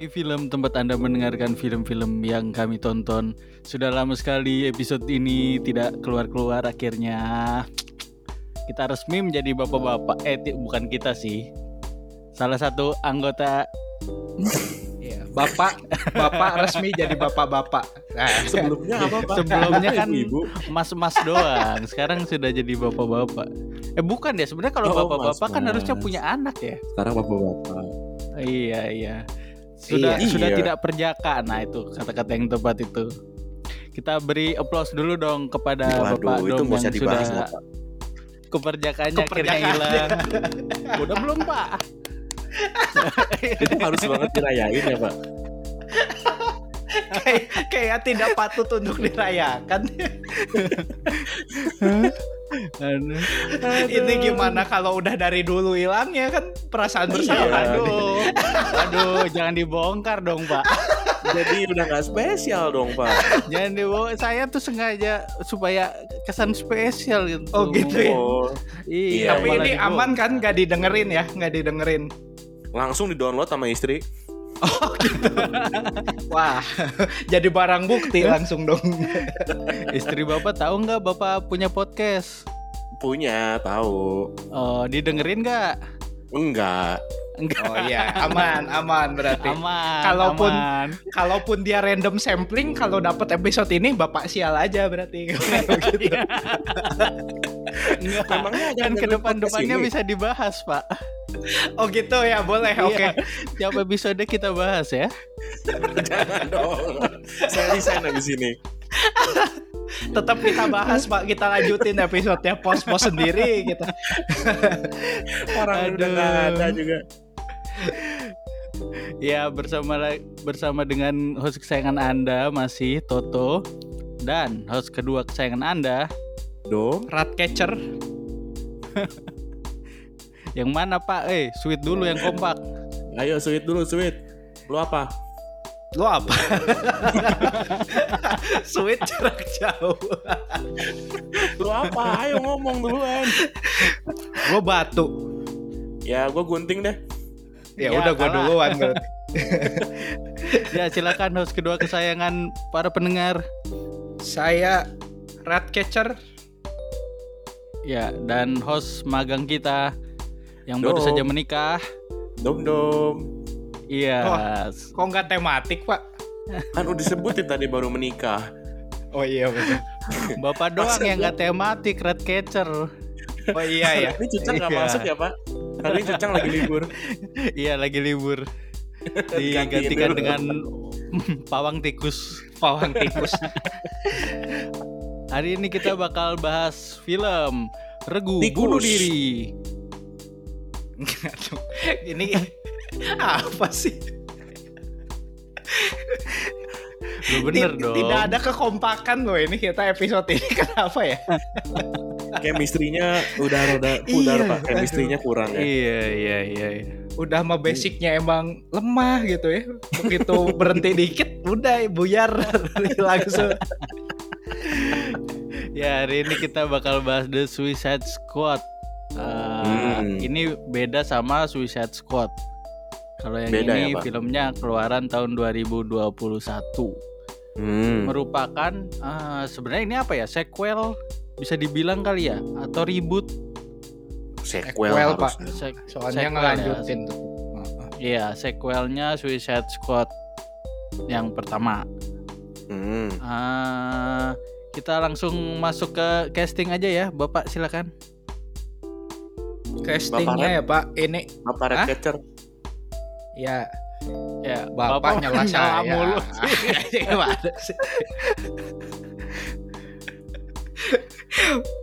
Pagi Film tempat Anda mendengarkan film-film yang kami tonton. Sudah lama sekali episode ini tidak keluar-keluar akhirnya. Kita resmi menjadi bapak-bapak. Eh bukan kita sih. Salah satu anggota Iya, bapak bapak resmi jadi bapak-bapak. Nah, Sebelumnya apa Pak? Sebelumnya kan ibu. mas-mas doang. Sekarang sudah jadi bapak-bapak. Eh bukan ya, sebenarnya kalau Oh, bapak-bapak kan mas-mas. harusnya punya anak ya. Sekarang bapak-bapak. Iya, iya. Sudah Iya. sudah Iya. tidak perjaka. Nah, itu kata-kata yang tepat itu. Kita beri applause dulu dong kepada Waduh, Bapak itu Dom usah yang dibahas sudah lah, Pak. keperjakaannya akhirnya hilang. Udah belum, Pak? Itu harus banget dirayain ya Pak. kayak kayak tidak patut untuk dirayakan. Aduh. Ini gimana kalau udah dari dulu hilangnya kan perasaan bersalah. Iya. Aduh. Aduh, jangan dibongkar dong, Pak. Jadi udah nggak spesial dong Pak. Jangan dibongkar. Saya tuh sengaja supaya kesan spesial gitu. Oh, gitu ya? Oh, Iya, Tapi ini dibongkar. aman kan nggak didengerin ya, nggak didengerin. langsung di download sama istri. Wah, jadi barang bukti langsung dong. Istri Bapak tahu nggak Bapak punya podcast? Punya, tahu. Oh, didengerin nggak? Enggak. Enggak. Oh iya, aman, aman berarti. Aman. Kalaupun- aman. Kalaupun dia random sampling, kalau dapat episode ini bapak sial aja berarti. Gitu. Enggak. Memangnya ada kan ke dengerin depan depannya podcast ini? bisa dibahas, Pak. oh gitu ya, boleh. Oke. Iya. Tiap episode kita bahas ya. Jangan dong. Saya resign habis ini. Tetap kita bahas, Pak. Kita lanjutin episode-nya pos-pos sendiri gitu. Orang udah Aduh. nggak ada juga. Ya, bersama bersama dengan host kesayangan Anda masih Toto dan host kedua kesayangan Anda Dong. Ratcatcher. yang mana, Pak? Eh, sweet dulu yang kompak. Ayo sweet dulu sweet. Lu apa? Lo apa? Sweet jarak jauh. Lu apa? Ayo ngomong duluan. Gue batu. Ya, gue gunting deh. Ya, Ya, udah gue kalah. duluan berarti. Ya, silakan host kedua kesayangan para pendengar. Saya Ratcatcher. Ya, dan host magang kita yang baru Dom. saja menikah. Dom dom. Iya. Kok nggak tematik, Pak? Kan udah disebutin tadi baru menikah. Oh iya betul. Bapak doang yang nggak tematik red catcher. Oh iya ya. Ini Cucang nggak Iya. masuk ya Pak? Hari ini Cucang lagi libur. iya, lagi libur. Digantikan dengan pawang tikus. Pawang tikus. Hari ini kita bakal bahas film Regu Tikus. Bunuh Diri. Ini apa sih? Lu bener Ti- dong. Tidak ada kekompakan loh ini kita episode ini kenapa ya? Chemistry-nya udah rada pudar Iya, Pak. Chemistry-nya kurang ya. Iya, iya, iya. iya. Udah mah basicnya emang lemah gitu ya. Begitu berhenti dikit udah buyar langsung. Ya, hari ini kita bakal bahas The Suicide Squad. Uh, Hmm. Ini beda sama Suicide Squad. Kalau yang Beda ini ya, Pak? filmnya keluaran tahun 2021. Hmm. Merupakan uh, sebenarnya ini apa ya? Sequel bisa dibilang kali ya atau reboot? Sequel, Sequel, Pak. Se- Soalnya sequel ya. ngelanjutin tuh. Iya, sequelnya Suicide Squad yang pertama. Hmm. Ah, kita langsung masuk ke casting aja ya, Bapak silakan. Castingnya ya Pak, ini Apa Hah? Redcatcher? ya Ya, Bapak nyala saya. mulu. Sih?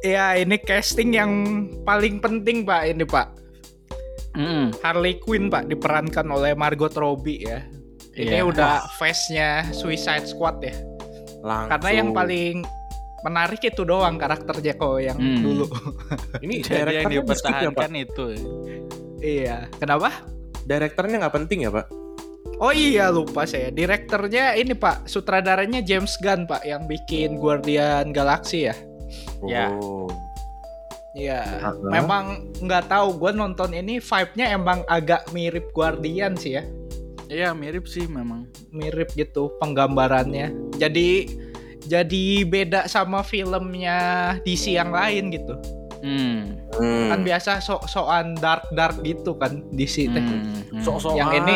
ya ini casting yang paling penting Pak ini Pak. Mm, Harley Quinn Pak diperankan oleh Margot Robbie ya. Ini Iya. udah face-nya Suicide Squad ya. Langsung. Karena yang paling menarik itu doang karakternya kok yang Hmm. dulu. ini Jadi yang direkturnya di skip ya dipertahankan itu. iya. Kenapa? Direkturnya nggak penting ya Pak? Oh iya lupa saya. Direkturnya ini Pak, sutradaranya James Gunn Pak yang bikin Guardian Galaxy ya. Ya. Oh. Iya. Memang nggak tahu gue nonton ini vibe-nya emang agak mirip Guardian sih ya. Iya mirip sih memang. mirip gitu penggambarannya. Jadi jadi beda sama filmnya DC yang lain gitu. Hmm. Hmm. Kan biasa sok-sokan dark-dark gitu kan DC teh. Hmm. hmm. Sok-sokan. Yang ini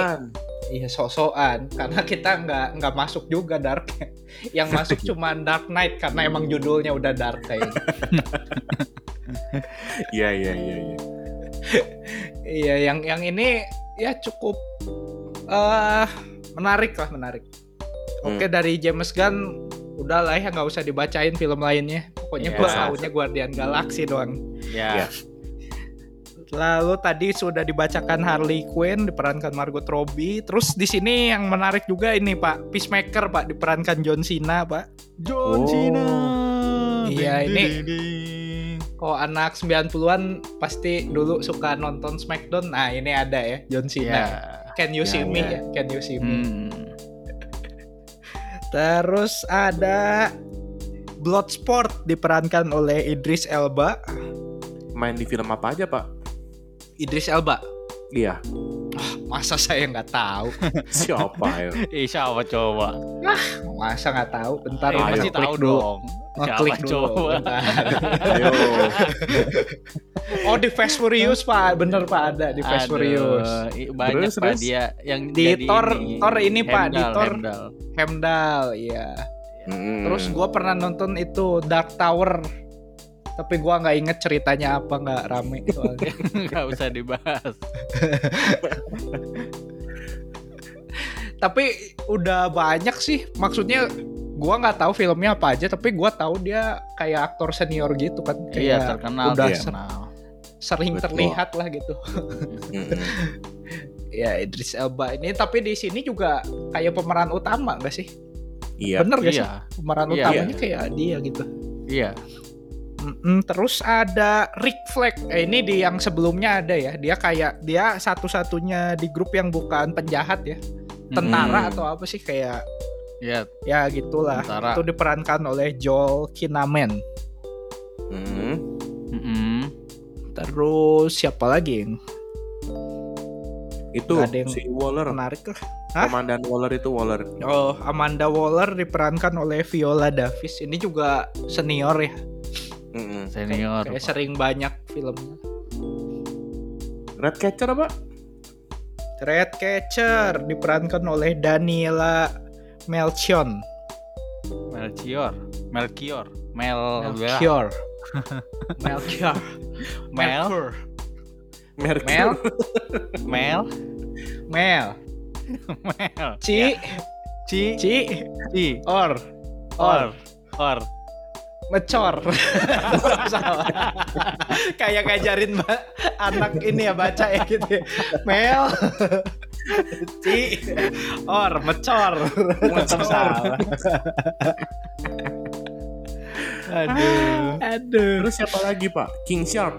Iya sok-sokan karena kita nggak nggak masuk juga dark. yang masuk cuma Dark Knight karena emang judulnya udah dark kayaknya. Iya iya iya. iya. iya yang yang ini ya cukup eh menarik lah menarik. Oke dari James Gunn udah lah ya nggak usah dibacain film lainnya. Pokoknya Iya. gua tahunya Guardian Galaxy doang. Ya. Iya. Lalu tadi sudah dibacakan Harley Quinn diperankan Margot Robbie. Terus di sini yang menarik juga ini Pak Peacemaker Pak diperankan John Cena Pak. John Oh. Cena. Iya, ini-. Kalau anak 90-an pasti dulu suka nonton Smackdown. Nah, ini ada ya John. Cena. Can you Ya, see me ya. ya? Can you see me? Hmm. Terus ada Bloodsport diperankan oleh Idris Elba. Main di film apa aja pak? Idris Elba. Iya. Masa saya nggak tahu? Siapa ya? Ih, siapa coba? Masa nggak tahu? Bentar Eh, Ayo, pasti klik tahu dulu. dong. Oh, Siapa klik dulu. coba? Ayo. Oh di Fast Furious pak, bener pak ada di Fast Aduh, Furious. Banyak Terus, pak terus? dia yang Di jadi Thor, ini. Thor ini pak di Thor Hemdal. Iya. Mm. Terus gue pernah nonton itu Dark Tower, tapi gua nggak inget ceritanya apa nggak rame soalnya. nggak usah dibahas. tapi udah banyak sih, maksudnya gua nggak tahu filmnya apa aja, tapi gua tahu dia kayak aktor senior gitu kan, Iya kayak terkenal. udah Iya. terkenal. sering Betul. terlihat lah gitu. Ya Idris Elba ini, tapi di sini juga kayak pemeran utama gak sih? Iya. Bener gak sih? Iya, Pemeran Iya. utamanya kayak dia gitu. iya. Mm-mm, terus ada Rick Flag. Eh, ini di yang sebelumnya ada ya. Dia kayak dia satu-satunya di grup yang bukan penjahat ya. Tentara Mm. atau apa sih kayak Iya, ya gitulah. Tentara. Itu diperankan oleh Joel Kinnaman. Mm. mm-mm. Terus siapa lagi yang Itu ada yang si Waller. menarik lah? Hah? Komandan Waller itu Waller. Oh, Amanda Waller diperankan oleh Viola Davis. Ini juga senior ya. Mm-mm. senior. Kayak Pak. sering banyak filmnya. Red Catcher apa? Red Catcher diperankan oleh Daniela Melchion. Melchior, Melchior, Mel, Melchior. Melchior. Mel. Mel. Mel, Mel. Mel. Ci. Ci, Ci. Ci, Or. or, or. Mecor. Salah. Kayak ngajarin mbak anak ini ya baca ya gitu. ya. Mel. Ci. Or. Mecor. Mecor. Salah. Aduh. Aduh. Terus siapa lagi pak? King Shark.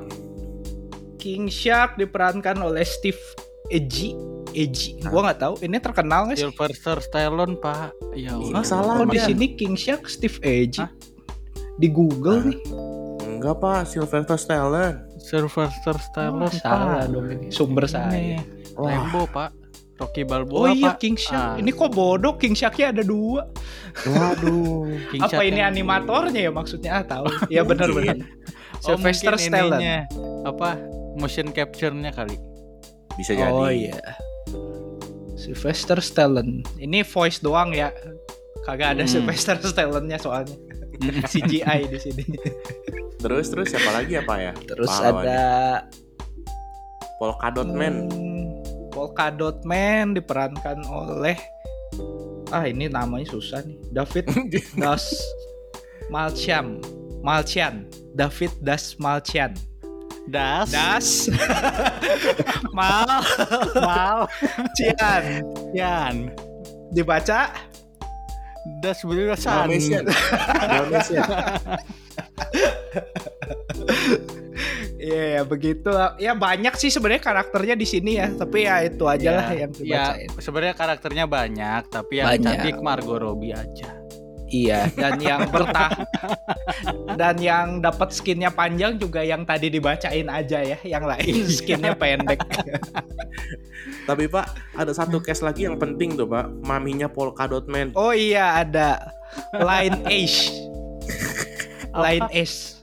King Shark diperankan oleh Steve Eji. Eji. Gua nggak tahu. Ini terkenal nggak sih? Sylvester Stallone, Pak. Ya Allah. salah. Oh di sini King Shark Steve Eji. Hah? Di Google Hah? nih. Enggak pak, Sylvester Stallone. Sylvester Stallone, salah Pak. dong ini. Sumber saya. Wah. Rambo, Pak. Rocky Oh Balboa, iya Pak. King Shark. Ah. Ini kok bodoh King Sharknya ada dua. Waduh. King Apa ini animatornya ya maksudnya? Ah tahu. Iya benar benar. Oh, Sylvester Stallone. ininya, Apa? Motion capture-nya kali. Bisa jadi. Oh iya. Sylvester Stallone. Ini voice doang ya. Kagak ada Hmm. Sylvester Stallone-nya soalnya. CGI di sini. Terus terus siapa lagi ya pak ya? Terus Pahlawannya. ada Polka Dot Man. Hmm, Polka Dot Man diperankan oleh Ah ini namanya susah nih. David Das Malchian. Malchian. David Das Malchian. Das. Das Mal Mal. Cian. Yan. Dibaca Das bener Dalmatian. Iya ya begitu ya banyak sih sebenarnya karakternya di sini ya tapi ya itu aja lah Ya, yang Ya, dibacain sebenarnya karakternya banyak, tapi yang Banyak. cantik Margot Robbie aja. Iya, dan yang bertah dan yang dapat skinnya panjang juga yang tadi dibacain aja ya, yang lain skinnya pendek. Tapi Pak, ada satu case lagi yang penting tuh Pak, maminya Polka Dot Man. Oh iya ada Line Ace. Line Ace.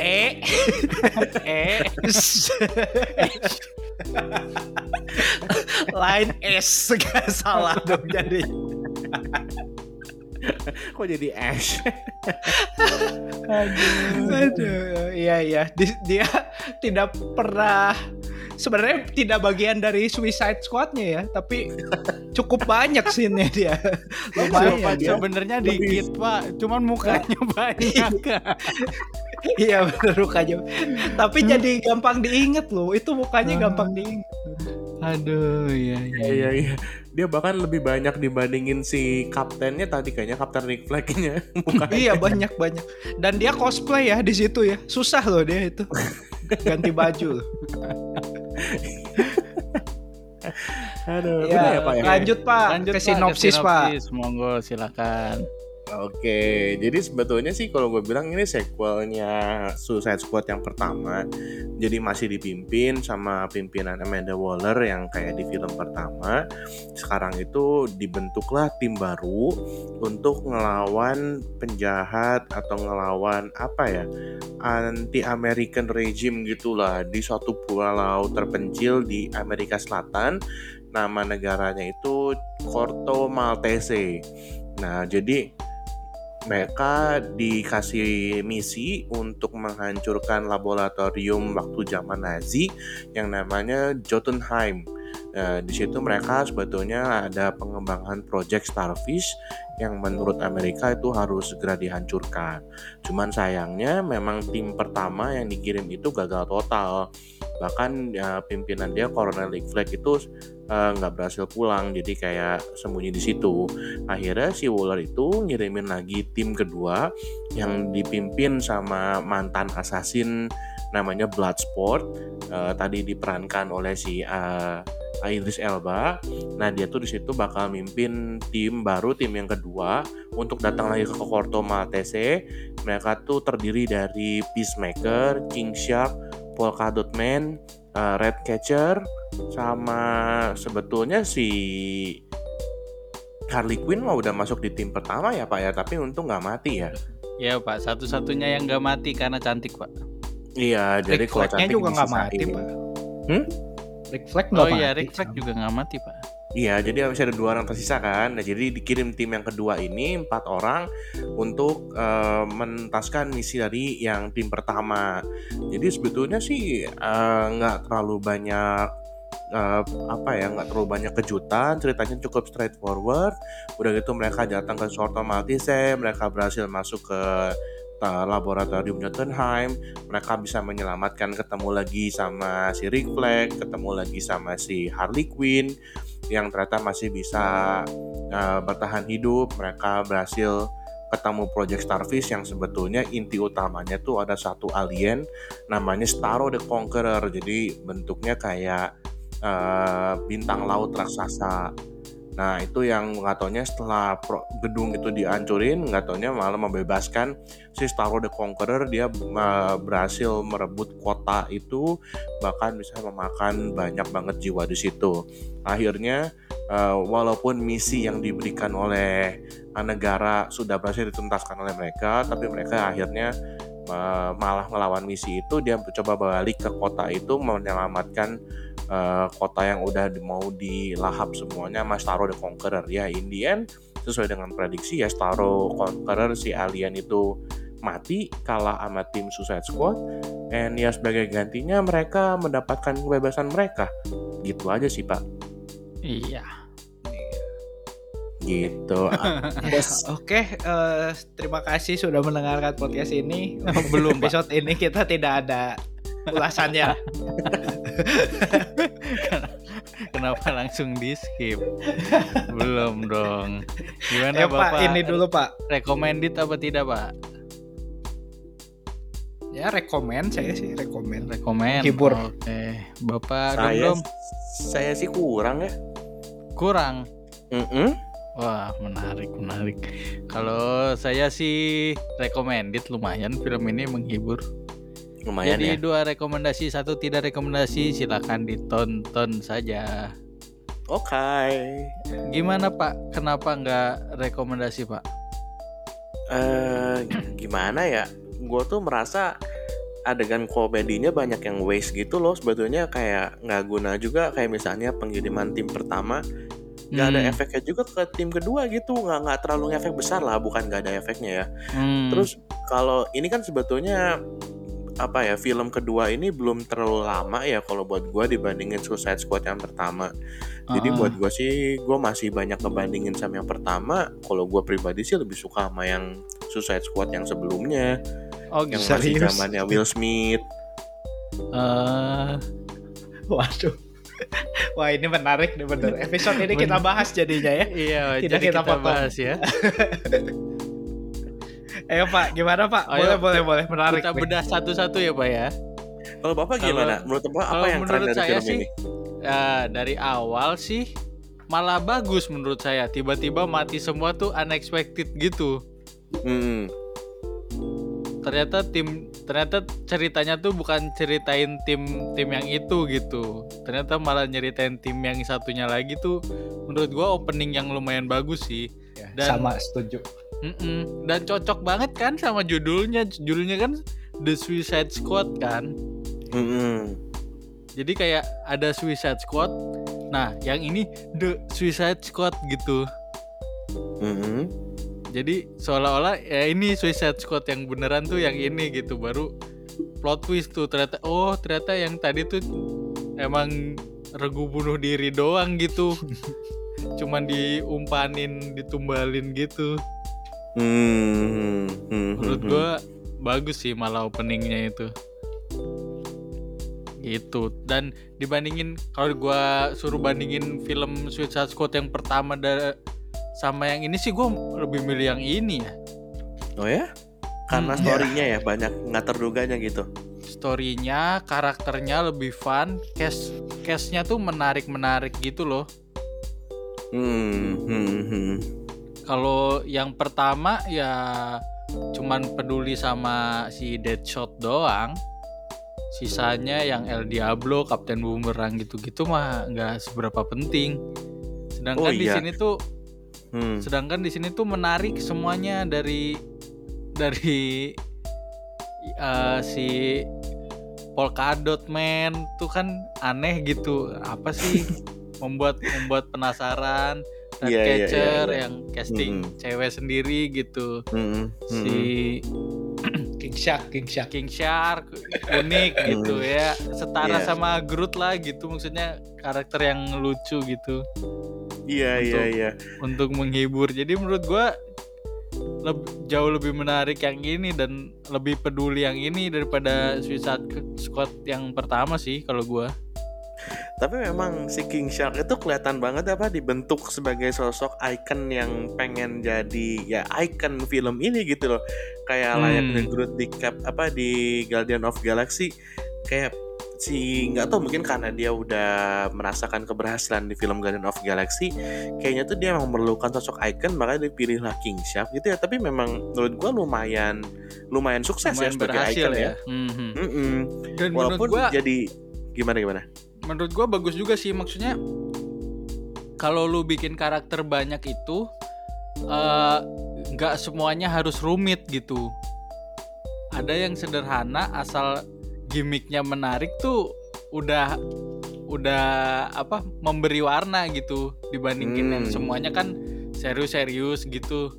E E Line S gak salah dong jadi Kok jadi Ash? Aduh, iya iya. Di- Dia tidak pernah sebenarnya tidak bagian dari Suicide Squad-nya ya, tapi cukup banyak scene-nya dia. Lumayan sebenarnya dikit pak, cuman mukanya banyak. Iya bener mukanya. Tapi jadi gampang diinget loh. Itu mukanya Ah. gampang diinget. Aduh, iya iya. Iya iya. Dia bahkan lebih banyak dibandingin si kaptennya tadi kayaknya Kapten Rick Flag-nya. Iya banyak banyak. Dan dia cosplay ya di situ ya. Susah loh dia itu. Ganti baju. loh. Aduh, Ya, udah ya Pak ya. lanjut Pak Lanjut ke Pak, sinopsis Pak. sinopsis. Monggo silakan. Oke, jadi sebetulnya sih kalau gue bilang ini sequelnya Suicide Squad yang pertama. Jadi masih dipimpin sama pimpinan Amanda Waller yang kayak di film pertama. Sekarang itu dibentuklah tim baru untuk ngelawan penjahat atau ngelawan apa ya anti American regime gitulah di suatu pulau terpencil di Amerika Selatan. Nama negaranya itu Corto Maltese. Nah, jadi mereka dikasih misi untuk menghancurkan laboratorium waktu zaman Nazi yang namanya Jotunheim. Nah, di situ mereka sebetulnya ada pengembangan project Starfish yang menurut Amerika itu harus segera dihancurkan. Cuman sayangnya memang tim pertama yang dikirim itu gagal total. Bahkan ya, pimpinan dia Colonel Flag itu eh, nggak berhasil pulang, jadi kayak sembunyi di situ akhirnya si Waller itu ngirimin lagi tim kedua yang dipimpin sama mantan assassin namanya Bloodsport Eh, tadi diperankan oleh si eh, Idris Elba. Nah dia tuh di situ bakal mimpin tim baru tim yang kedua untuk datang lagi ke Corto Maltese. Mereka tuh terdiri dari Peacemaker, King Shark, Polka Dot Man, eh, Red Catcher, sama sebetulnya si Harley Quinn mah udah masuk di tim pertama ya Pak ya, tapi untung nggak mati ya. Ya Pak, satu-satunya yang nggak mati karena cantik Pak. Iya, jadi Rick kalau cantik juga nggak mati Pak. Hmm? Rick Flag nggak Oh mati. iya, Rick Flag sama. juga nggak mati Pak. Iya, jadi masih ada dua orang tersisa kan. Nah, jadi dikirim tim yang kedua ini empat orang untuk eh, menuntaskan misi dari yang tim pertama. Jadi sebetulnya sih eh, nggak terlalu banyak eh, apa ya, nggak terlalu banyak kejutan. Ceritanya cukup straightforward. Udah gitu mereka datang ke Sorto Maltese, mereka berhasil masuk ke eh, laboratorium Jotunheim. Mereka bisa menyelamatkan, ketemu lagi sama si Rick Flag, ketemu lagi sama si Harley Quinn yang ternyata masih bisa uh, bertahan hidup. Mereka berhasil ketemu Project Starfish yang sebetulnya inti utamanya tuh ada satu alien namanya Starro the Conqueror. Jadi bentuknya kayak uh, bintang laut raksasa. Nah itu yang nggak taunya setelah gedung itu dihancurin nggak taunya malah membebaskan si Starro the Conqueror dia uh, berhasil merebut kota itu bahkan bisa memakan banyak banget jiwa di situ akhirnya eh, walaupun misi yang diberikan oleh eh, negara sudah berhasil dituntaskan oleh mereka tapi mereka akhirnya eh, malah melawan misi itu dia coba balik ke kota itu menyelamatkan eh, kota yang udah di- mau dilahap semuanya sama Starro the Conqueror. Ya in the end sesuai dengan prediksi ya Starro Conqueror si alien itu mati kalah sama tim Suicide Squad. And ya sebagai gantinya mereka mendapatkan kebebasan mereka. Gitu aja sih pak. Iya. gitu. Oke, eh, terima kasih sudah mendengarkan podcast ini. Belum, episode ini kita tidak ada ulasannya. Kenapa langsung di skip? Belum dong. Gimana ya Bapak? Pak, ini dulu Pak. Recommended apa tidak Pak? Ya rekomend saya sih rekomend. Rekomend. Hibur. Oke. Bapak saya Dom saya sih kurang ya kurang. Mm-mm. Wah, menarik, menarik. Kalau saya sih recommended lumayan film ini menghibur. Lumayan Jadi ya. dua rekomendasi, satu tidak rekomendasi, silakan ditonton saja. Oke. Gimana Pak? Kenapa nggak rekomendasi Pak? Eh gimana ya? Gue tuh merasa adegan komedinya banyak yang waste gitu loh sebetulnya kayak nggak guna juga kayak misalnya pengiriman tim pertama nggak ada Hmm. efeknya juga ke tim kedua gitu nggak nggak terlalu efek besar lah bukan nggak ada efeknya ya Hmm. terus kalau ini kan sebetulnya apa ya film kedua ini belum terlalu lama ya kalau buat gua dibandingin Suicide Squad yang pertama jadi Ah. buat gua sih gua masih banyak ngebandingin sama yang pertama kalau gua pribadi sih lebih suka sama yang Suicide Squad yang sebelumnya oh yang gitu. masih Serius? zamannya Will Smith Eh, Waduh. Wah ini menarik nih bener. Episode ini kita bahas jadinya ya. iya, Tidak jadi kita kita, potong. bahas ya. Ayo Pak, gimana Pak? Ayo, boleh boleh boleh menarik. kita bedah satu-satu ya Pak ya. kalau bapak Kalau- gimana menurut bapak apa yang keren dari saya film sih, ini Ya, dari awal sih malah bagus menurut saya. Tiba-tiba mati semua tuh unexpected gitu. Hmm, Ternyata tim ternyata ceritanya tuh bukan ceritain tim tim yang itu gitu. Ternyata malah nyeritain tim yang satunya lagi tuh menurut gua opening yang lumayan bagus sih. Ya, dan- sama setuju. Mm-mm. Dan cocok banget kan sama judulnya. Judulnya kan The Suicide Squad kan. hmm, Jadi kayak ada Suicide Squad. Nah, yang ini The Suicide Squad gitu. hmm. Jadi seolah-olah ya ini Suicide Squad yang beneran tuh yang ini gitu. Baru plot twist tuh ternyata oh ternyata yang tadi tuh emang regu bunuh diri doang gitu. Cuman diumpanin, ditumbalin gitu. Hmm, hmm, Menurut hmm, gua bagus sih malah openingnya itu. Gitu. Dan dibandingin kalau gua suruh bandingin film Suicide Squad yang pertama da- sama yang ini sih gua lebih milih yang ini ya. Oh ya? Karena Hmm. storynya ya banyak nggak terduganya gitu. Storynya, karakternya lebih fun, cast castnya tuh menarik-menarik gitu loh. Hmm, hmm, hmm. Kalau yang pertama ya cuman peduli sama si Deadshot doang. Sisanya yang El Diablo, Kapten Boomerang gitu-gitu mah nggak seberapa penting. Sedangkan Oh, di iya. sini tuh Hmm. sedangkan di sini tuh menarik semuanya dari dari eh, si Polka Dot Man tuh kan aneh gitu. Apa sih membuat membuat penasaran Iya, iya, iya, Ratcatcher iya. yang casting Mm-mm. cewek sendiri gitu Hmm, hmm, si King Shark, King Shark. King Shark unik gitu ya setara Iya. sama Groot lah gitu maksudnya karakter yang lucu gitu Iya, iya, Untuk- iya. untuk menghibur jadi menurut gua leb- jauh lebih menarik yang ini dan lebih peduli yang ini daripada Suicide Squad yang pertama sih kalau gua Tapi memang si King Shark itu kelihatan banget apa dibentuk sebagai sosok icon yang pengen jadi ya icon film ini gitu loh. Kayak Hmm. layaknya Groot di cap apa di Guardian of Galaxy kayak si nggak tahu mungkin karena dia udah merasakan keberhasilan di film Guardian of Galaxy kayaknya tuh dia memang memerlukan sosok icon makanya dipilihlah King Shark gitu ya tapi memang menurut gua lumayan lumayan sukses ya lumayan sebagai berhasil icon ya, ya, Mhm. Mm-mm. dan menurut walaupun gua jadi gimana gimana menurut gua bagus juga sih maksudnya kalau lu bikin karakter banyak itu eh, nggak semuanya harus rumit gitu ada yang sederhana asal gimmicknya menarik tuh udah udah apa memberi warna gitu dibandingin yang Hmm. semuanya kan serius-serius gitu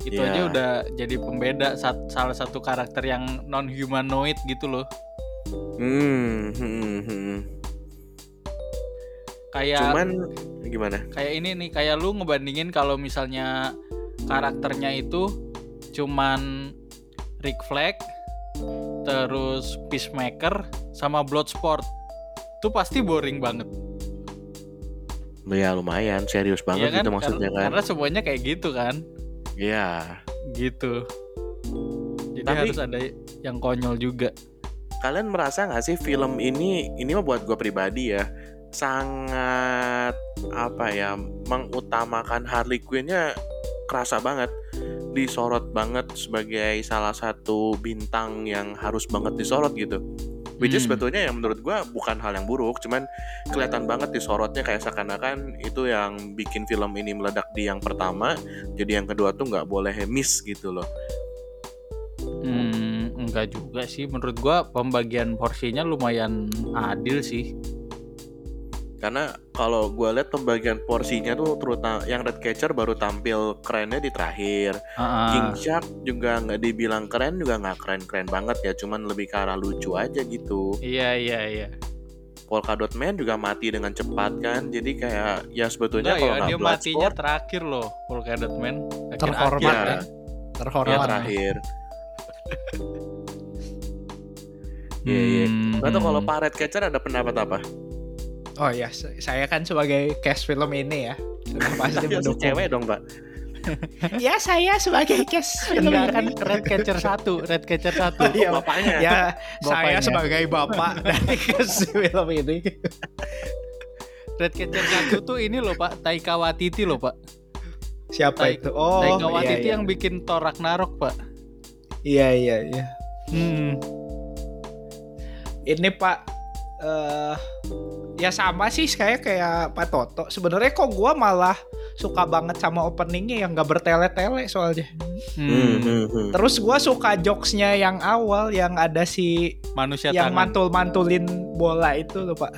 itu Iya. aja udah jadi pembeda sat- salah satu karakter yang non humanoid gitu loh Hmm, hmm, hmm. Kayak Cuman gimana? kayak ini nih kayak lu ngebandingin kalau misalnya karakternya itu cuman Rick Flag terus Peacemaker sama Bloodsport itu pasti boring banget Ya lumayan serius banget kan? gitu maksudnya karena, kan. karena semuanya kayak gitu kan Iya. gitu jadi Tapi- harus ada yang konyol juga Kalian merasa nggak sih film ini ini mah buat gue pribadi ya sangat apa ya mengutamakan Harley Quinn-nya kerasa banget disorot banget sebagai salah satu bintang yang harus banget disorot gitu. Which is Hmm. sebetulnya yang menurut gua bukan hal yang buruk, cuman kelihatan banget disorotnya kayak seakan-akan itu yang bikin film ini meledak di yang pertama, jadi yang kedua tuh nggak boleh miss gitu loh. Hmm, enggak juga sih. Menurut gua pembagian porsinya lumayan adil sih. Karena kalau gua lihat pembagian porsinya tuh terutama yang Red Catcher baru tampil kerennya di terakhir. Ah, King Shark juga nggak dibilang keren juga nggak keren-keren banget ya, cuman lebih ke arah lucu aja gitu. Iya iya iya. Polka Dot Man juga mati dengan cepat kan, jadi kayak ya sebetulnya kalau ya, dia matinya Bloodsport, terakhir loh, Polka Dot Man. Terhormat ya. ya. ya Terhormat. terakhir. Iya iya. Hmm. Nggak tahu kalau Pak Red Catcher ada pendapat apa? Oh ya, saya kan sebagai cast film ini ya. sudah Pasti si mendukung. cewek dong Pak. Ya saya sebagai cast film Enggak kan ini. Red Catcher 1, Red Catcher 1. Iya, Bapaknya. ya Bapaknya. saya sebagai bapak dari cast film ini. Red Catcher 1 tuh ini loh Pak, Taika Waititi loh Pak. Siapa itu? Oh, Taika iya, Waititi iya. yang bikin Thor Ragnarok Pak. Iya iya iya. Hmm. Ini Pak eh ya sama sih kayak kayak Pak Toto. Sebenarnya kok gua malah suka banget sama openingnya yang gak bertele-tele soalnya. Hmm, Hmm. hmm, hmm. Terus gua suka jokesnya yang awal yang ada si Manusia yang tangan. mantul-mantulin bola itu loh Pak.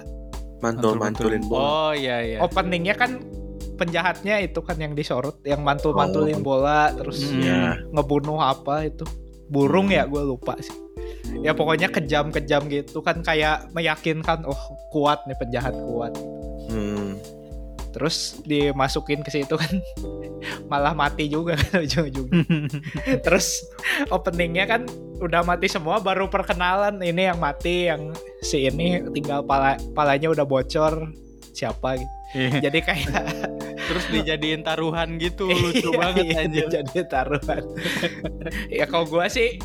Mantul-mantulin bola. Oh iya iya. Openingnya kan penjahatnya itu kan yang disorot, yang mantul-mantulin Oh. bola terus Hmm. Ya. ngebunuh apa itu burung ya gue lupa sih. Ya pokoknya kejam-kejam gitu kan kayak meyakinkan oh kuat nih penjahat kuat. Hmm. terus dimasukin ke situ kan malah mati juga kan ujung-ujungnya terus openingnya kan udah mati semua baru perkenalan ini yang mati yang si ini tinggal pala palanya udah bocor siapa gitu Iya. jadi kayak Terus dijadiin taruhan gitu, lucu Iya, banget iya, anjir. jadi taruhan ya kalau gua sih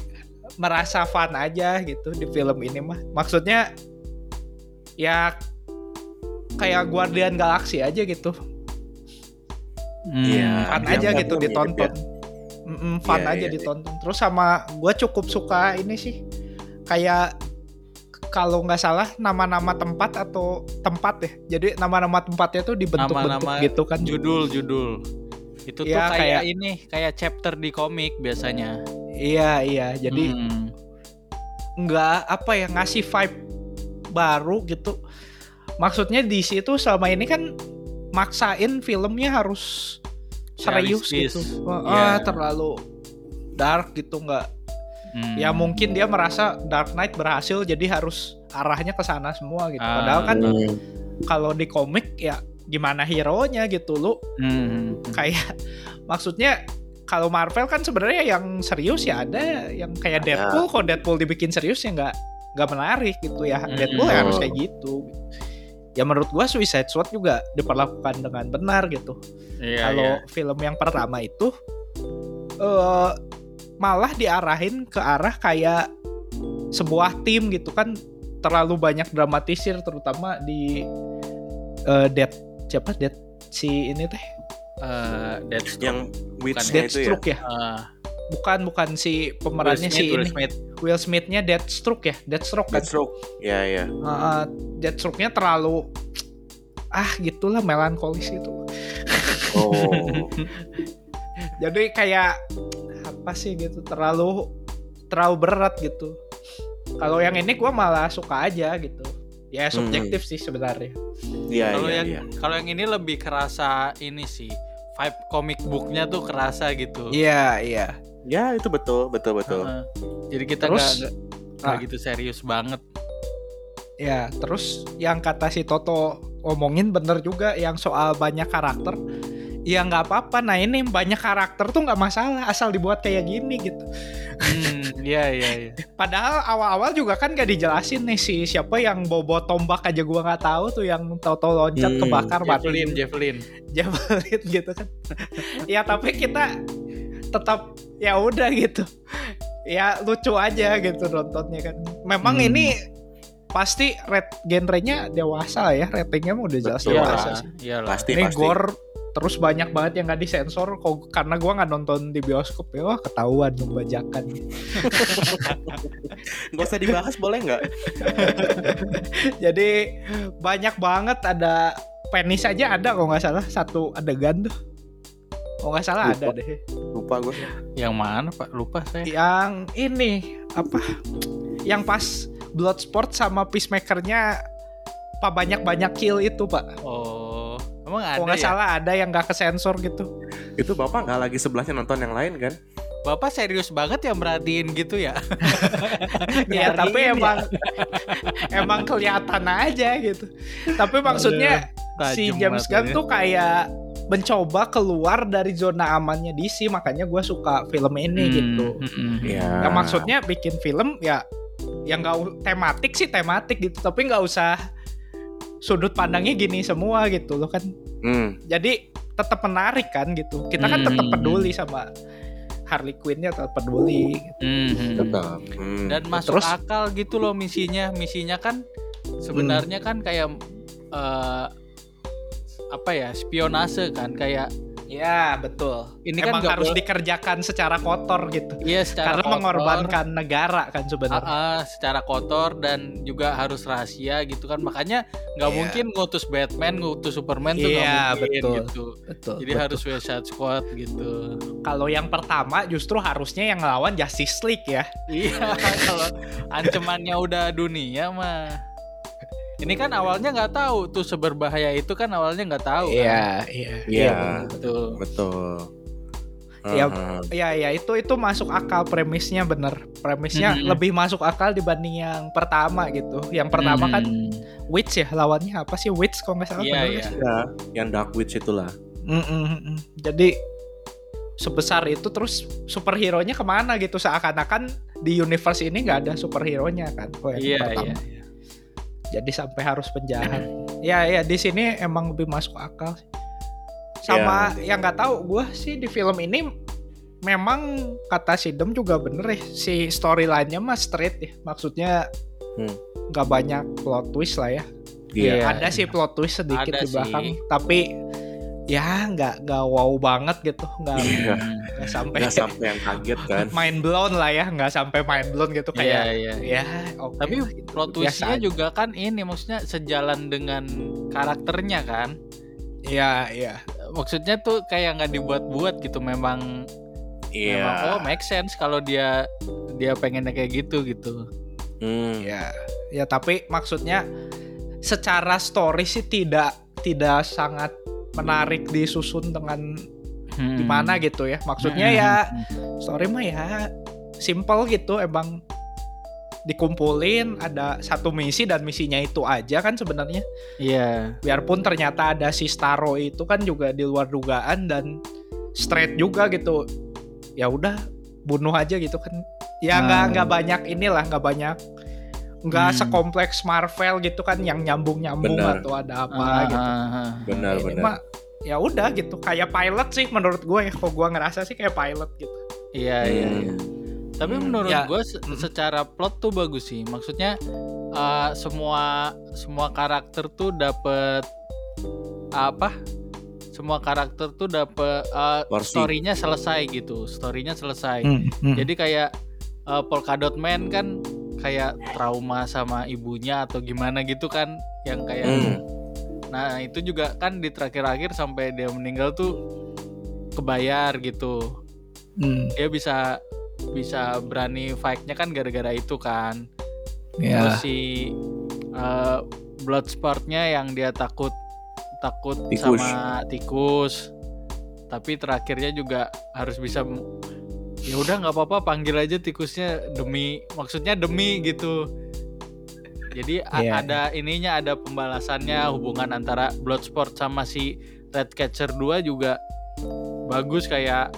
merasa fun aja gitu di film ini mah maksudnya ya kayak Guardian Galaxy aja gitu Hmm. Iya. fun yang aja gitu mirip ditonton Mm-mm, fun Iya, aja iya, iya. ditonton terus sama gua cukup suka ini sih kayak kalau nggak salah nama-nama tempat atau tempat ya jadi nama-nama tempatnya tuh dibentuk-bentuk gitu kan Judul judul. Itu tuh Iya, kayak, kayak- ini, kayak chapter di komik biasanya. iya iya jadi Hmm. nggak apa ya ngasih vibe baru gitu. Maksudnya di situ selama ini kan maksain filmnya harus serius Realistis. gitu. Iya. ah, terlalu dark gitu nggak. Hmm. Ya mungkin dia merasa Dark Knight berhasil jadi harus arahnya ke sana semua gitu. Ah. Padahal kan Hmm. kalau di komik ya gimana hero-nya gitu lu Hmm. kayak maksudnya kalau Marvel kan sebenarnya yang serius ya ada yang kayak Ada. Deadpool kalau Deadpool dibikin serius ya nggak nggak menarik gitu ya Hmm. Deadpool ya harus kayak gitu ya menurut gua Suicide Squad juga diperlakukan dengan benar gitu Iya, kalau iya. film yang pertama itu eh malah diarahin ke arah kayak sebuah tim gitu kan terlalu banyak dramatisir terutama di eh Dead siapa Dead si ini teh Eh, Deathstroke. yang itu ya. Deathstroke ya Ah, bukan bukan si pemerannya Will si Smith, Will ini Smith. Will Smith-nya Deathstroke ya Deathstroke kan Deathstroke. Ya ya. Uh, Deathstroke-nya terlalu ah gitulah melankolis itu Oh. jadi kayak apa sih gitu terlalu terlalu berat gitu kalau yang ini gua malah suka aja gitu ya subjektif sih sebenarnya Iya Kalau iya yang iya. kalau yang ini lebih kerasa ini sih vibe comic booknya tuh kerasa gitu. iya iya Ya itu betul betul betul. Heeh. Jadi kita Terus, nggak nggak- nggak ah. gitu serius banget. ya terus yang kata si Toto omongin bener juga yang soal banyak karakter ya nggak apa-apa nah ini banyak karakter tuh nggak masalah asal dibuat kayak gini gitu Hmm, iya iya iya. Padahal awal-awal juga kan gak dijelasin nih si siapa yang bobo tombak aja gua nggak tahu tuh yang tau-tau loncat Hmm, kebakar mati Javelin, Javelin. javelin gitu kan. ya tapi kita tetap ya udah gitu. Ya lucu aja gitu nontonnya kan. Memang Hmm. ini pasti red genrenya dewasa lah ya ratingnya mah udah jelas Betul. dewasa Iyalah, sih iyalah. Pasti ini pasti. gore terus banyak banget yang nggak disensor kok karena gua nggak nonton di bioskop ya wah ketahuan membajakan Gak usah dibahas boleh nggak? jadi banyak banget ada penis aja ada kalau nggak salah satu adegan tuh kalau nggak salah ada Lupa. deh Lupa gue. Yang mana Pak? Lupa saya. yang ini apa yang pas Bloodsport sama Peacemakernya pak banyak banyak kill itu pak Oh, emang ada kalau nggak ya? salah ada yang nggak kesensor gitu Itu bapak nggak lagi sebelahnya nonton yang lain kan? Bapak serius banget ya merhatiin gitu ya? ya tapi emang emang kelihatan aja gitu tapi maksudnya si Tajam James Gunn tuh kayak mencoba keluar dari zona amannya DC makanya gue suka film ini Hmm, gitu hmm. Iya. ya maksudnya bikin film ya yang nggak tematik sih tematik gitu tapi nggak usah sudut pandangnya gini semua gitu loh kan Hmm. jadi tetap menarik kan gitu kita kan Hmm. tetap peduli sama Harley Quinn-nya tetap peduli gitu. Hmm, hmm. Tetap. Hmm. Dan masuk Terus- akal gitu loh misinya. Misinya kan sebenarnya kan kayak eh, apa ya spionase kan kayak ya betul. Ini kan emang nggak harus boleh- dikerjakan secara kotor gitu. Iya secara karena kotor, mengorbankan negara kan sebenarnya. Ah, secara kotor dan juga harus rahasia gitu kan. Makanya nggak Iya. mungkin ngutus Batman ngutus Superman tuh nggak Iya, mungkin betul. gitu. Betul jadi betul. harus Suicide Squad gitu. Kalau yang pertama justru harusnya yang ngelawan Justice League ya. Iya kalau ancamannya udah dunia mah ini kan awalnya nggak tahu tuh seberbahaya itu kan awalnya nggak tahu kan? iya Iya. betul Betul. Iya. Aha. ya ya itu itu masuk akal premisnya bener premisnya Mhm. lebih masuk akal dibanding yang pertama gitu yang pertama kan Hmm. Witch ya lawannya apa sih Witch kalau nggak salah Iya, iya. Ya, yang Dark Witch itulah. Mm, mm, mm, mm. jadi sebesar itu terus superhero nya ke mana gitu seakan-akan di universe ini nggak ada superhero nya kan iya pertama. iya iya. Jadi sampai harus penjahat ya ya di sini emang lebih masuk akal sih. sama yang nggak tahu gue sih di film ini memang kata si Dem juga bener ya si storyline-nya mah straight ya maksudnya Hmm. nggak banyak plot twist lah ya Iya. ada sih plot twist sedikit Ada di belakang sih. tapi ya nggak nggak wow banget gitu nggak nggak sampai Nggak sampai yang kaget kan. mind blown lah ya nggak sampai mind blown gitu Iya, kayak iya. ya oke Tapi gitu. plot twistnya juga kan ini maksudnya sejalan dengan karakternya kan. iya iya Maksudnya tuh kayak nggak dibuat-buat gitu memang Iya. memang oh make sense kalau dia dia pengennya kayak gitu gitu. Hmm. ya ya tapi maksudnya secara story sih tidak tidak sangat menarik disusun dengan Hmm. gimana gitu ya maksudnya Hmm, ya story mah ya simple gitu emang dikumpulin ada satu misi dan misinya itu aja kan sebenarnya Iya. biarpun ternyata ada si Staro itu kan juga di luar dugaan dan straight juga gitu ya udah bunuh aja gitu kan ya nggak Hmm. nggak banyak inilah nggak banyak nggak Hmm. sekompleks Marvel gitu kan yang nyambung nyambung atau ada apa Ah, gitu ah, ah. Benar, Ini benar. mah ya udah gitu kayak pilot sih menurut gue ya kok gue ngerasa sih kayak pilot gitu Iya iya. Hmm. iya. Tapi Hmm. menurut Ya. gue se- secara plot tuh bagus sih. Maksudnya uh, semua semua karakter tuh dapet apa? Semua karakter tuh dapet uh, storynya selesai gitu. Storynya selesai. Hmm. Jadi kayak uh, Polka Dot Man kan kayak trauma sama ibunya atau gimana gitu kan yang kayak Hmm. Nah itu juga kan di terakhir-akhir sampai dia meninggal tuh kebayar gitu. Hmm. Dia bisa bisa berani fight-nya kan gara-gara itu kan. Ya. Terus si uh, Bloodsport-nya yang dia takut takut Tikus. sama tikus. Tapi terakhirnya juga harus bisa ya udah nggak apa-apa panggil aja tikusnya demi maksudnya demi gitu. Jadi a- Iya. ada ininya ada pembalasannya hubungan antara Bloodsport sama si Redcatcher 2 juga bagus kayak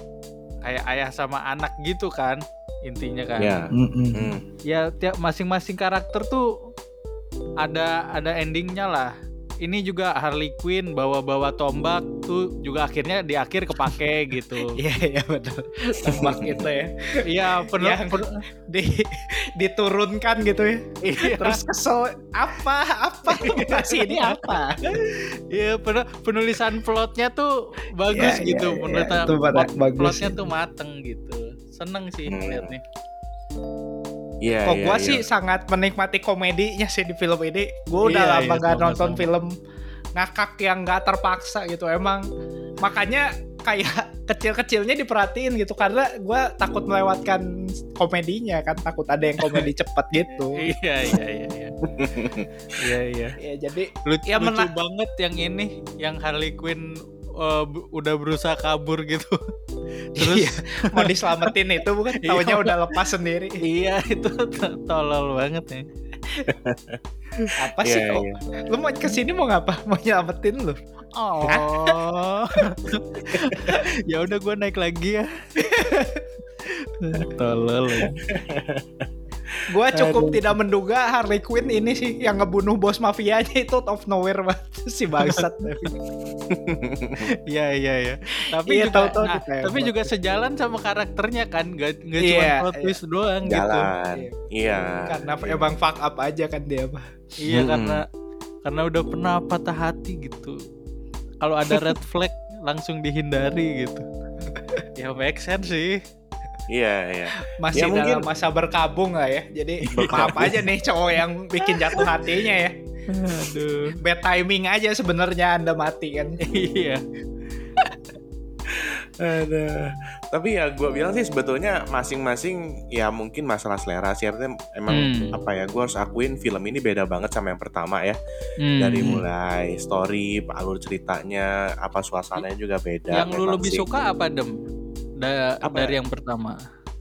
kayak ayah sama anak gitu kan intinya kan. Ya. Hmm. Hmm. Hmm. Ya tiap masing-masing karakter tuh ada ada endingnya lah. Ini juga Harley Quinn bawa-bawa tombak tuh juga akhirnya di akhir kepake gitu. Iya iya betul. Tombak itu ya. Iya, Yang- penuh- Di diturunkan gitu ya. iya, Terus kesel apa apa masih ini apa? iya, penulisan plotnya tuh bagus Iya, gitu, iya, iya, penulisan itu pada- plot- bagus. plotnya tuh mateng gitu. Seneng sih Hmm. ngeliatnya. Iya, Kok iya, gua iya. sih sangat menikmati komedinya sih di film ini. Gua udah Iya, lama iya, gak nonton sama-sama. film ngakak yang gak terpaksa gitu. Emang makanya kayak kecil-kecilnya diperhatiin gitu karena gua takut melewatkan komedinya kan takut ada yang komedi cepet gitu. Iya, iya, iya, iya. Iya, iya. Ya jadi Lucu, Ya, lucu banget yang ini, yang Harley Quinn uh, udah berusaha kabur gitu. Terus iya, mau diselamatin itu bukan Iya. taunya udah lepas sendiri. iya itu to- tolol banget ya. Apa sih Iya, kok? iya. Lu mau ke sini mau ngapa? Mau nyelamatin lu? Oh. ya udah gue naik lagi ya. tolol. ya. Gua cukup tidak menduga Harley Quinn ini sih yang ngebunuh bos mafianya itu out of nowhere banget si bangsat. Iya iya iya. Tapi Iya, juga tahu-tahu nah, ditembak. tapi juga sejalan sama karakternya kan, gak, gak Iya, cuma plot iya. twist doang gitu. Jalan. Iya. Karena emang fuck up aja kan dia mah. Iya Mm-mm. karena karena udah pernah patah hati gitu. Kalau ada red flag langsung dihindari gitu. ya make sense sih. Iya, iya. Masih Ya, mungkin- dalam masa berkabung lah ya. Jadi maaf aja nih cowok yang bikin jatuh hatinya ya. Aduh. Bad timing aja sebenarnya Anda mati kan. iya. Ada. Tapi ya gue bilang sih sebetulnya masing-masing ya mungkin masalah selera sih. Artinya emang Hmm. apa ya gue harus akuin film ini beda banget sama yang pertama ya. Hmm. Dari mulai story, alur ceritanya, apa suasananya juga beda. yang lu lebih sih. suka apa dem? Da- Apa dari ya? yang pertama.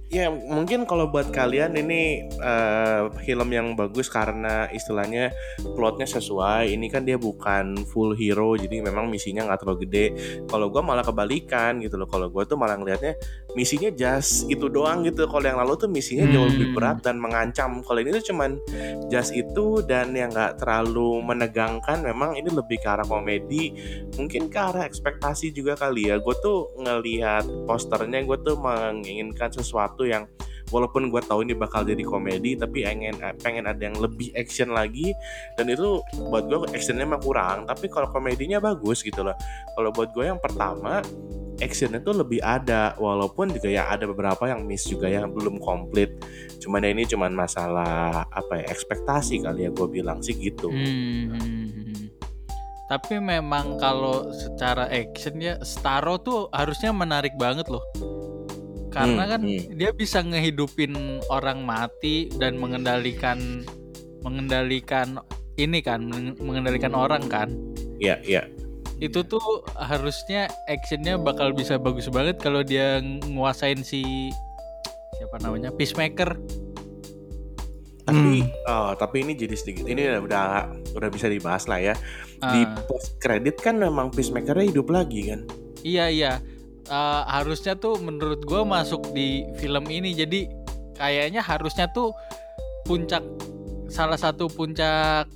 Ya mungkin kalau buat kalian ini eh, film yang bagus karena istilahnya plotnya sesuai. Ini kan dia bukan full hero, jadi memang misinya nggak terlalu gede. Kalau gua malah kebalikan gitu loh. Kalau gua tuh malah ngelihatnya misinya just itu doang gitu. Kalau yang lalu tuh misinya jauh lebih Hmm. berat dan mengancam. Kalau ini tuh cuman just itu dan yang nggak terlalu menegangkan. Memang ini lebih ke arah komedi. Mungkin ke arah ekspektasi juga kali ya. Gue tuh ngelihat posternya, gue tuh menginginkan sesuatu yang walaupun gue tahu ini bakal jadi komedi, tapi pengen pengen ada yang lebih action lagi. Dan itu buat gue actionnya mah kurang. Tapi kalau komedinya bagus gitu loh. Kalau buat gue yang pertama actionnya tuh lebih ada walaupun juga ya ada beberapa yang miss juga yang belum komplit cuman ya ini cuman masalah apa ya ekspektasi kali ya gue bilang sih gitu Hmm. Tapi memang kalau secara action ya Starro tuh harusnya menarik banget loh. Karena Hmm, kan hmm. dia bisa ngehidupin orang mati dan mengendalikan mengendalikan ini kan meng- mengendalikan orang kan. ya ya Itu tuh harusnya actionnya bakal bisa bagus banget kalau dia nguasain si siapa namanya Peacemaker. tapi Hmm. oh, tapi ini jadi sedikit ini udah udah, udah bisa dibahas lah ya di Ah. post kredit kan memang peacemakernya hidup lagi kan Iya iya Eh, harusnya tuh menurut gue masuk di film ini. Jadi kayaknya harusnya tuh puncak salah satu puncak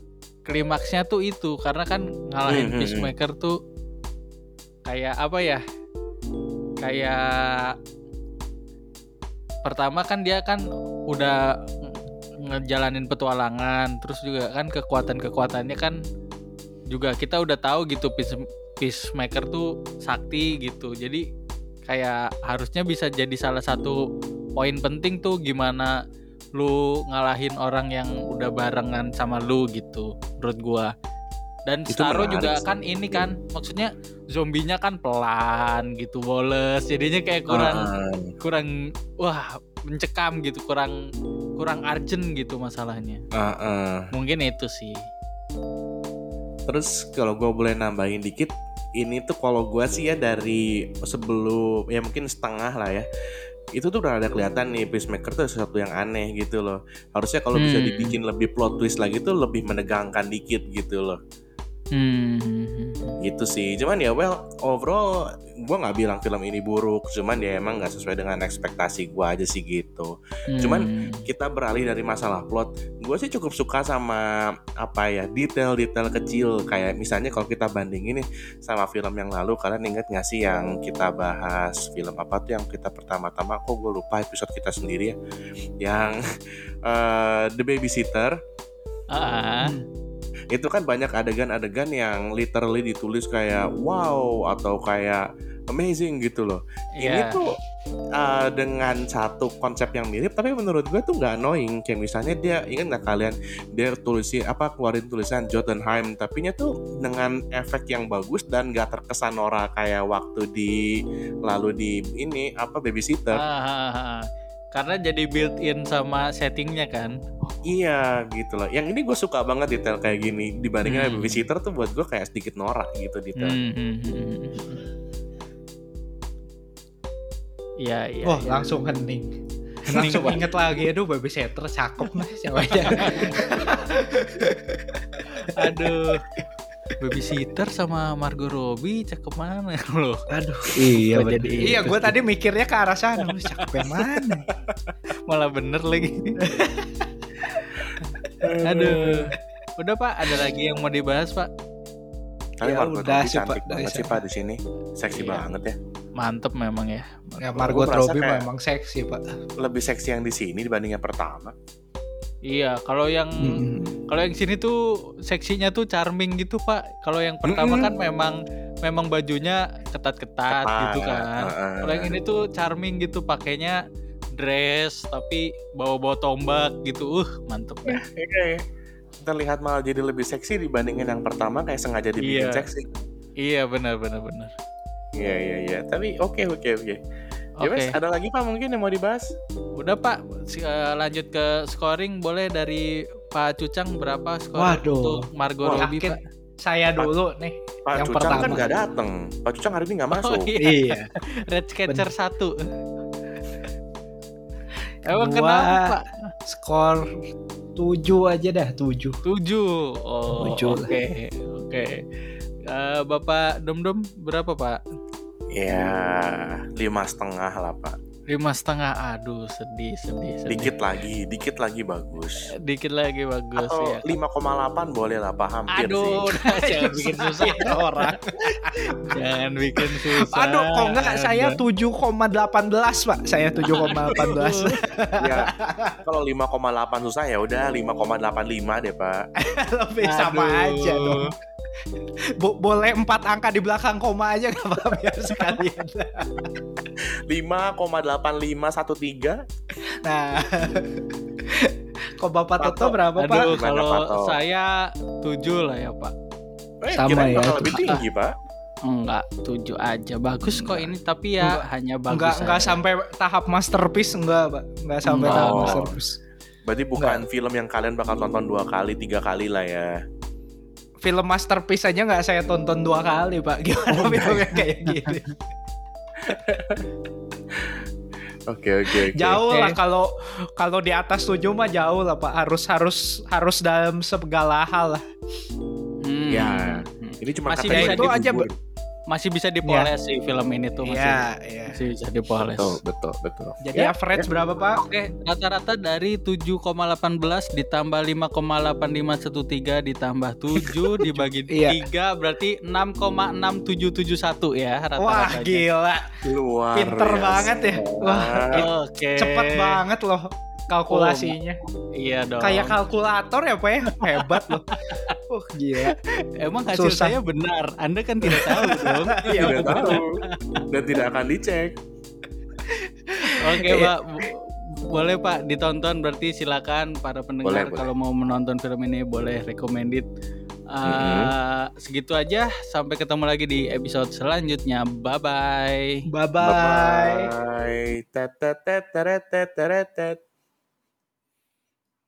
klimaksnya tuh itu. Karena kan ngalahin Hmm, hmm, Peacemaker tuh kayak apa ya? Kayak pertama kan dia kan udah nge- ngejalanin petualangan terus juga kan kekuatan-kekuatannya kan juga kita udah tahu gitu Peace- Peacemaker tuh sakti gitu. Jadi kayak harusnya bisa jadi salah satu poin penting tuh gimana lu ngalahin orang yang udah barengan sama lu gitu menurut gua. Dan Itu menarik juga sih. kan ini kan maksudnya zombinya kan pelan gitu woles jadinya kayak kurang Ah, kurang wah mencekam gitu kurang kurang urgent gitu masalahnya. Ah, ah. mungkin itu sih. Terus kalau gue boleh nambahin dikit, ini tuh kalau gue sih ya dari sebelum ya mungkin setengah lah ya. Itu tuh udah ada kelihatan nih Peacemaker tuh sesuatu yang aneh gitu loh. Harusnya kalau bisa Hmm. dibikin lebih plot twist lagi tuh lebih menegangkan dikit gitu loh. hmm gitu sih. Cuman ya well overall gue nggak bilang film ini buruk. Cuman ya emang nggak sesuai dengan ekspektasi gue aja sih gitu. Cuman Hmm. kita beralih dari masalah plot gue sih cukup suka sama apa ya detail-detail kecil. Kayak misalnya kalau kita bandingin nih sama film yang lalu kalian inget nggak sih yang kita bahas film apa tuh yang kita pertama-tama kok gue lupa episode kita sendiri ya? Yang eh, The Babysitter. Ah, itu kan banyak adegan-adegan yang literally ditulis kayak wow atau kayak amazing gitu loh ini iya. tuh uh, dengan satu konsep yang mirip tapi menurut gue tuh nggak annoying kayak misalnya dia ingat nggak kalian dia tulisi apa keluarin tulisan Jotunheim tapi nya tuh dengan efek yang bagus dan nggak terkesan norak kayak waktu di lalu di ini apa babysitter Ah, ah, ah. Karena jadi built in sama settingnya kan. iya gitu loh yang ini gue suka banget detail kayak gini dibandingin Hmm. babysitter tuh buat gue kayak sedikit norak gitu detail Hmm, hmm, hmm, hmm. Iya, iya. Wah iya. langsung hening. Hening, Langsung inget lagi, aduh babysitter cakep nih siapa aja. Aduh. Babysitter sama Margot Robbie cakep mana loh. Aduh, iya, iya bener. jadi iya gue tadi mikirnya ke arah sana, Lu cakep yang mana? Malah bener lagi. Aduh. Udah Pak, ada lagi yang mau dibahas Pak? tapi Ya Margot udah Robbie sih, Pak. cantik banget sih pak di sini seksi Iya. banget ya Mantep memang ya. Ya Gua Margot Robbie memang seksi pak. lebih seksi yang di sini dibanding yang pertama Iya, kalau yang Hmm. kalau yang sini tuh seksinya tuh charming gitu Pak. Kalau yang pertama Mm-mm. kan memang memang bajunya ketat-ketat Ketat, gitu kan. heeh. Kalau yang ini tuh charming gitu pakainya dress tapi bawa-bawa tombak gitu. Uh, mantep dah. Iya, iya. terlihat malah jadi lebih seksi dibandingin yang pertama kayak sengaja dibikin Iya. seksi Iya, benar benar benar. iya iya iya tapi oke oke oke ya Oke. wes ada lagi pak mungkin yang mau dibahas Udah Pak, eh, lanjut ke scoring boleh dari Pak Cucang berapa scoring Waduh. untuk Margot Wah, Robbie. Pak? Saya dulu nih. pak Yang Cucang kan pertama. nggak dateng pak Cucang hari ini nggak masuk Oh, iya. Iya. Red Catcher 1. Emang kenapa Pak? Skor 7 aja dah, 7. 7. Oh, oke. Tujuh lah. Oke. Eh, Bapak Dom Dom berapa Pak? Ya lima setengah lah pak Lima setengah. Aduh, sedih, sedih, sedih. dikit lagi dikit lagi bagus Dikit lagi bagus atau ya. 5,8 boleh lah pak hampir Aduh, sih udah, jangan bikin susah orang. jangan bikin susah. Aduh, kok enggak saya Anda. 7,18 pak. Saya 7,18. ya kalau 5,8 susah ya udah 5,85 deh pak Lebih sama aja dong. Bo- boleh empat angka di belakang koma aja gak apa-apa biar sekalian. 5,8513 Nah. Kok Bapak. Toto berapa Aduh, Pak? Kalau saya 7 lah ya, Pak. eh, Sama ya, lebih tinggi pak Enggak, 7 aja. Bagus kok ini, tapi ya Enggak. hanya bagus. Enggak enggak sampai tahap masterpiece enggak, Pak. Enggak sampai Enggak. tahap masterpiece. Berarti bukan film yang kalian bakal tonton dua kali, tiga kali lah ya. Film masterpiece aja nggak saya tonton dua kali, Pak. Gimana filmnya kayak gini? Oke oke oke. Jauh lah kalau kalau di atas 7 mah jauh lah, Pak. Harus harus harus dalam segala hal lah. Hmm. Ya. Hmm. Ini cuma Masih kategori ya itu aja, gugur. Masih bisa dipoles sih film ini tuh masih, Iya, iya. masih bisa dipoles. Betul betul betul. Jadi Ya, average berapa, Pak? Oke, rata-rata dari 7,18 ditambah 5,8513 ditambah 7 dibagi Iya. 3 berarti 6,6771 ya Wah, rata-rata. gila. Luar Pinter biasa. banget ya. Wah, Oke. cepet banget loh kalkulasinya. Iya dong. Kayak kalkulator ya, Pak ya? Hebat loh. Wah, gila. Emang hasil Susah. saya benar. Anda kan tidak tahu dong. Iya, Tidak tahu dan tidak akan dicek. Oke, Iya. Pak. Boleh Pak ditonton berarti silakan para pendengar Boleh, boleh. kalau mau menonton film ini boleh recommended. Uh, Segitu aja. Sampai ketemu lagi di episode selanjutnya. Bye bye. Bye-bye. Bye. Tet tet